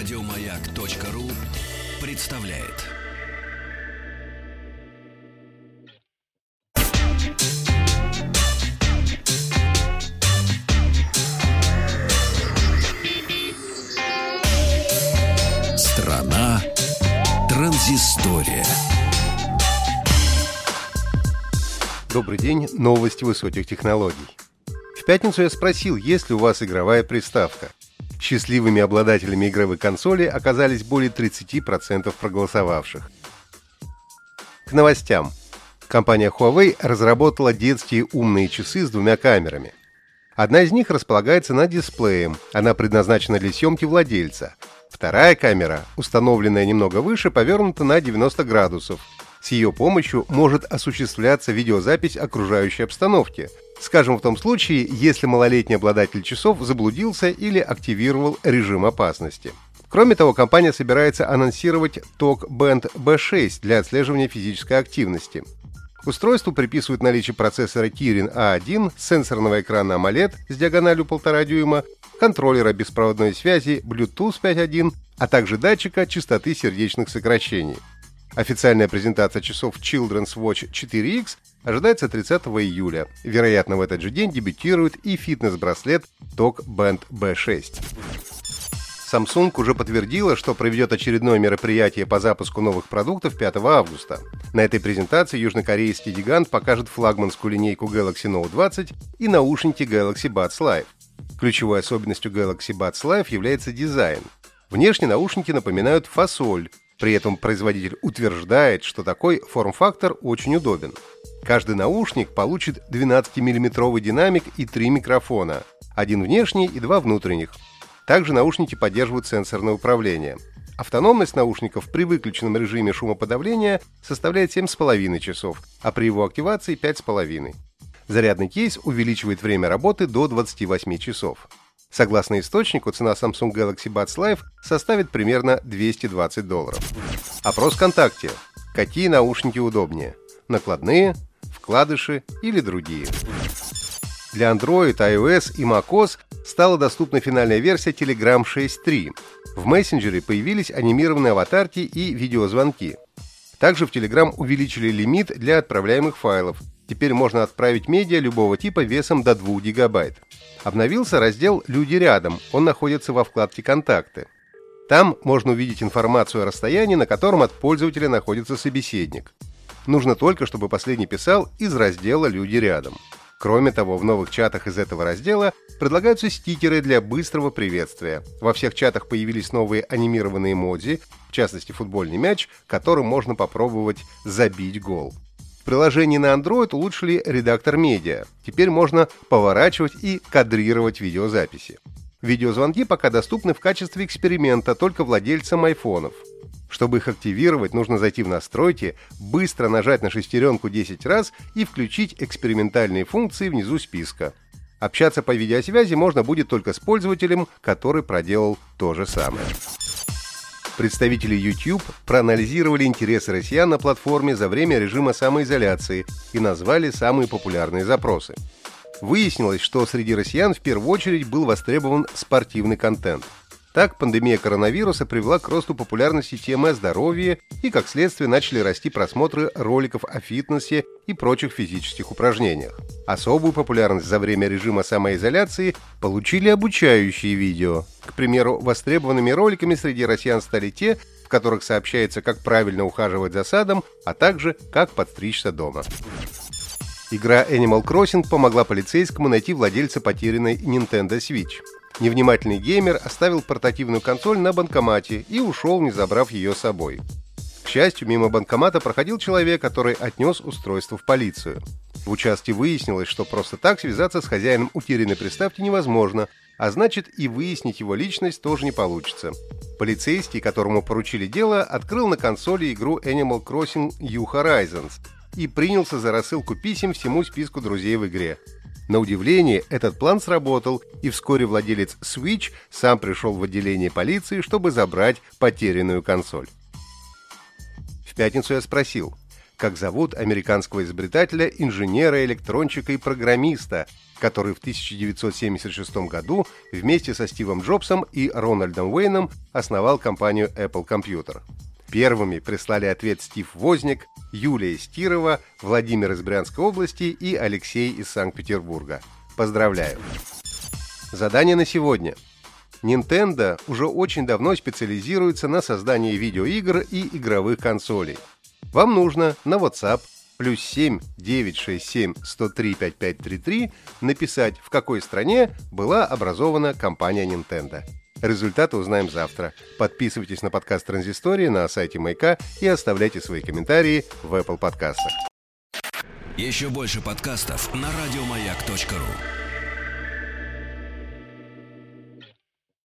Радиомаяк.ру представляет. Страна транзистория. Добрый день, новости высоких технологий. В пятницу я спросил, есть ли у вас игровая приставка. Счастливыми обладателями игровой консоли оказались более 30% проголосовавших. К новостям. Компания Huawei разработала детские умные часы с двумя камерами. Одна из них располагается над дисплеем, она предназначена для съемки владельца. Вторая камера, установленная немного выше, повернута на 90 градусов. С ее помощью может осуществляться видеозапись окружающей обстановки – Скажем, в том случае, если малолетний обладатель часов заблудился или активировал режим опасности. Кроме того, компания собирается анонсировать TOC Band B6 для отслеживания физической активности. Устройству приписывают наличие процессора Kirin A1, сенсорного экрана AMOLED с диагональю 1,5 дюйма, контроллера беспроводной связи Bluetooth 5.1, а также датчика частоты сердечных сокращений. Официальная презентация часов Children's Watch 4X ожидается 30 июля. Вероятно, в этот же день дебютирует и фитнес-браслет TOC Band B6. Samsung уже подтвердила, что проведет очередное мероприятие по запуску новых продуктов 5 августа. На этой презентации южнокорейский гигант покажет флагманскую линейку Galaxy Note 20 и наушники Galaxy Buds Live. Ключевой особенностью Galaxy Buds Live является дизайн. Внешне наушники напоминают фасоль, при этом производитель утверждает, что такой форм-фактор очень удобен. Каждый наушник получит 12-миллиметровый динамик и три микрофона, один внешний и два внутренних. Также наушники поддерживают сенсорное управление. Автономность наушников при выключенном режиме шумоподавления составляет 7,5 часов, а при его активации 5,5. Зарядный кейс увеличивает время работы до 28 часов. Согласно источнику, цена Samsung Galaxy Buds Live составит примерно 220 долларов. Опрос ВКонтакте. Какие наушники удобнее? Накладные, вкладыши или другие? Для Android, iOS и macOS стала доступна финальная версия Telegram 6.3. В мессенджере появились анимированные аватарки и видеозвонки. Также в Telegram увеличили лимит для отправляемых файлов. Теперь можно отправить медиа любого типа весом до 2 гигабайт. Обновился раздел «Люди рядом», он находится во вкладке «Контакты». Там можно увидеть информацию о расстоянии, на котором от пользователя находится собеседник. Нужно только, чтобы последний писал из раздела «Люди рядом». Кроме того, в новых чатах из этого раздела предлагаются стикеры для быстрого приветствия. Во всех чатах появились новые анимированные эмодзи, в частности футбольный мяч, которым можно попробовать забить гол. В приложении на Android улучшили редактор медиа. Теперь можно поворачивать и кадрировать видеозаписи. Видеозвонки пока доступны в качестве эксперимента только владельцам айфонов. Чтобы их активировать, нужно зайти в настройки, быстро нажать на шестеренку 10 раз и включить экспериментальные функции внизу списка. Общаться по видеосвязи можно будет только с пользователем, который проделал то же самое. Представители YouTube проанализировали интересы россиян на платформе за время режима самоизоляции и назвали самые популярные запросы. Выяснилось, что среди россиян в первую очередь был востребован спортивный контент. Так, пандемия коронавируса привела к росту популярности темы о здоровье и, как следствие, начали расти просмотры роликов о фитнесе и прочих физических упражнениях. Особую популярность за время режима самоизоляции получили обучающие видео. К примеру, востребованными роликами среди россиян стали те, в которых сообщается, как правильно ухаживать за садом, а также как подстричься дома. Игра Animal Crossing помогла полицейскому найти владельца потерянной Nintendo Switch. Невнимательный геймер оставил портативную консоль на банкомате и ушел, не забрав ее с собой. К счастью, мимо банкомата проходил человек, который отнес устройство в полицию. В участке выяснилось, что просто так связаться с хозяином утерянной приставки невозможно, а значит и выяснить его личность тоже не получится. Полицейский, которому поручили дело, открыл на консоли игру Animal Crossing New Horizons и принялся за рассылку писем всему списку друзей в игре. На удивление, этот план сработал, и вскоре владелец Switch сам пришел в отделение полиции, чтобы забрать потерянную консоль. В пятницу я спросил, как зовут американского изобретателя, инженера, электрончика и программиста, который в 1976 году вместе со Стивом Джобсом и Рональдом Уэйном основал компанию Apple Computer. Первыми прислали ответ Стив Возник, Юлия Стирова, Владимир из Брянской области и Алексей из Санкт-Петербурга. Поздравляю! Задание на сегодня. Nintendo уже очень давно специализируется на создании видеоигр и игровых консолей. Вам нужно на WhatsApp плюс 7 967 103 5533 написать, в какой стране была образована компания Nintendo. Результаты узнаем завтра. Подписывайтесь на подкаст Транзистории на сайте Майка и оставляйте свои комментарии в Apple подкастах. Еще больше подкастов на радиомаяк.ру